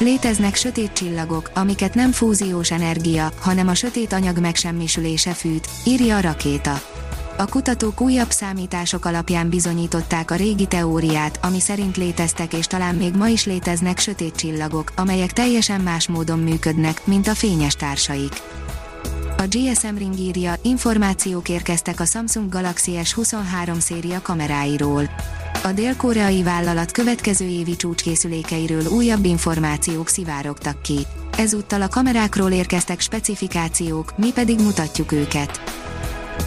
Léteznek sötét csillagok, amiket nem fúziós energia, hanem a sötét anyag megsemmisülése fűt, írja a rakéta. A kutatók újabb számítások alapján bizonyították a régi teóriát, ami szerint léteztek és talán még ma is léteznek sötét csillagok, amelyek teljesen más módon működnek, mint a fényes társaik. A GSM Ring írja, információk érkeztek a Samsung Galaxy S23 széria kameráiról. A dél-koreai vállalat következő évi csúcskészülékeiről újabb információk szivárogtak ki. Ezúttal a kamerákról érkeztek specifikációk, mi pedig mutatjuk őket.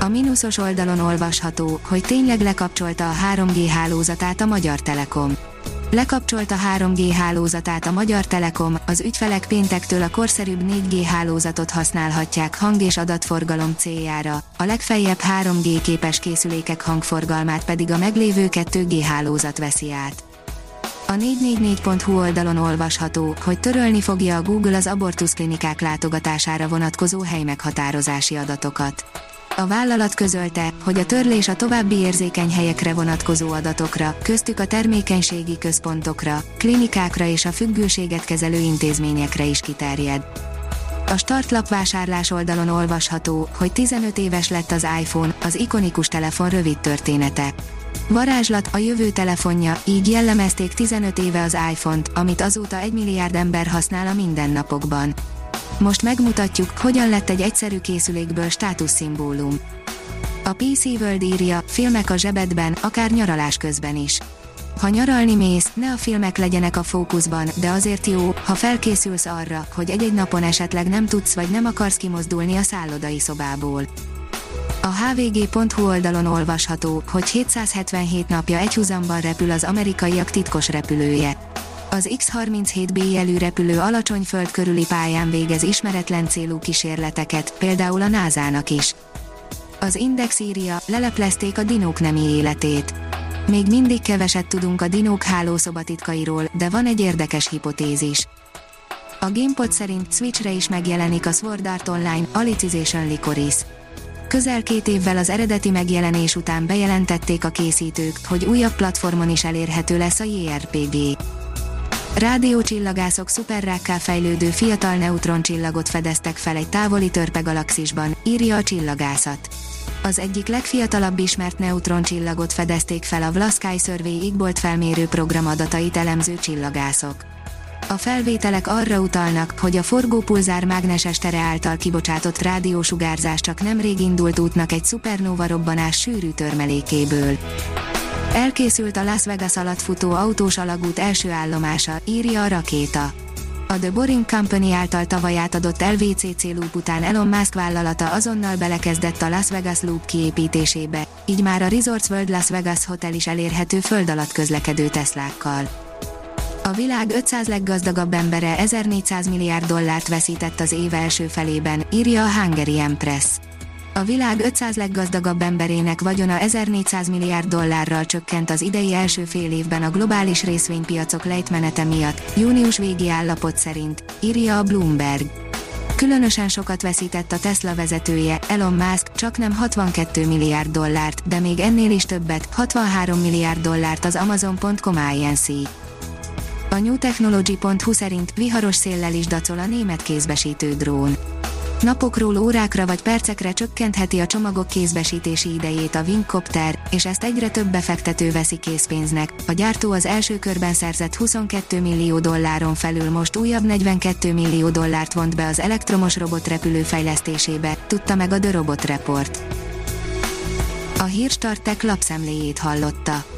A mínuszos oldalon olvasható, hogy tényleg lekapcsolta a 3G hálózatát a Magyar Telekom. Lekapcsolta 3G hálózatát a Magyar Telekom, az ügyfelek péntektől a korszerűbb 4G hálózatot használhatják hang- és adatforgalom céljára, a legfeljebb 3G képes készülékek hangforgalmát pedig a meglévő 2G hálózat veszi át. A 444.hu oldalon olvasható, hogy törölni fogja a Google az abortuszklinikák látogatására vonatkozó helymeghatározási adatokat. A vállalat közölte, hogy a törlés a további érzékeny helyekre vonatkozó adatokra, köztük a termékenységi központokra, klinikákra és a függőséget kezelő intézményekre is kiterjed. A startlap vásárlás oldalon olvasható, hogy 15 éves lett az iPhone, az ikonikus telefon rövid története. Varázslat a jövő telefonja, így jellemezték 15 éve az iPhone-t, amit azóta 1 milliárd ember használ a mindennapokban. Most megmutatjuk, hogyan lett egy egyszerű készülékből státuszszimbólum. A PC World írja, filmek a zsebedben, akár nyaralás közben is. Ha nyaralni mész, ne a filmek legyenek a fókuszban, de azért jó, ha felkészülsz arra, hogy egy-egy napon esetleg nem tudsz vagy nem akarsz kimozdulni a szállodai szobából. A hvg.hu oldalon olvasható, hogy 777 napja egyhuzamban repül az amerikaiak titkos repülője. Az X-37B jelű repülő alacsony föld körüli pályán végez ismeretlen célú kísérleteket, például a NASA-nak is. Az Index írja, leleplezték a dinók nemi életét. Még mindig keveset tudunk a dinók hálószobatitkairól, de van egy érdekes hipotézis. A GamePod szerint Switchre is megjelenik a Sword Art Online Alicization Licorice. Közel két évvel az eredeti megjelenés után bejelentették a készítők, hogy újabb platformon is elérhető lesz a JRPG. Rádiócsillagászok szuperrákká fejlődő fiatal neutroncsillagot fedeztek fel egy távoli törpegalaxisban, írja a csillagászat. Az egyik legfiatalabb ismert neutroncsillagot fedezték fel a Vlasky Survey Igbolt felmérő program adatait elemző csillagászok. A felvételek arra utalnak, hogy a forgópulzár mágneses tere által kibocsátott rádiósugárzás csak nemrég indult útnak egy szupernóva robbanás sűrű törmelékéből. Elkészült a Las Vegas alatt futó autós alagút első állomása, írja a rakéta. A The Boring Company által tavaly átadott LVCC Loop után Elon Musk vállalata azonnal belekezdett a Las Vegas Loop kiépítésébe, így már a Resorts World Las Vegas Hotel is elérhető föld alatt közlekedő Teslákkal. A világ 500 leggazdagabb embere 1400 milliárd dollárt veszített az év első felében, írja a Hungary Empress. A világ 500 leggazdagabb emberének vagyona 1400 milliárd dollárral csökkent az idei első fél évben a globális részvénypiacok lejtmenete miatt, június végi állapot szerint, írja a Bloomberg. Különösen sokat veszített a Tesla vezetője, Elon Musk, csak nem 62 milliárd dollárt, de még ennél is többet, 63 milliárd dollárt az Amazon.com Inc. A newtechnology.hu szerint viharos széllel is dacol a német kézbesítő drón. Napokról órákra vagy percekre csökkentheti a csomagok kézbesítési idejét a Wingcopter, és ezt egyre több befektető veszi készpénznek. A gyártó az első körben szerzett 22 millió dolláron felül most újabb 42 millió dollárt vont be az elektromos robotrepülő fejlesztésébe, tudta meg a The Robot Report. A Hírstartek lapszemléjét hallotta.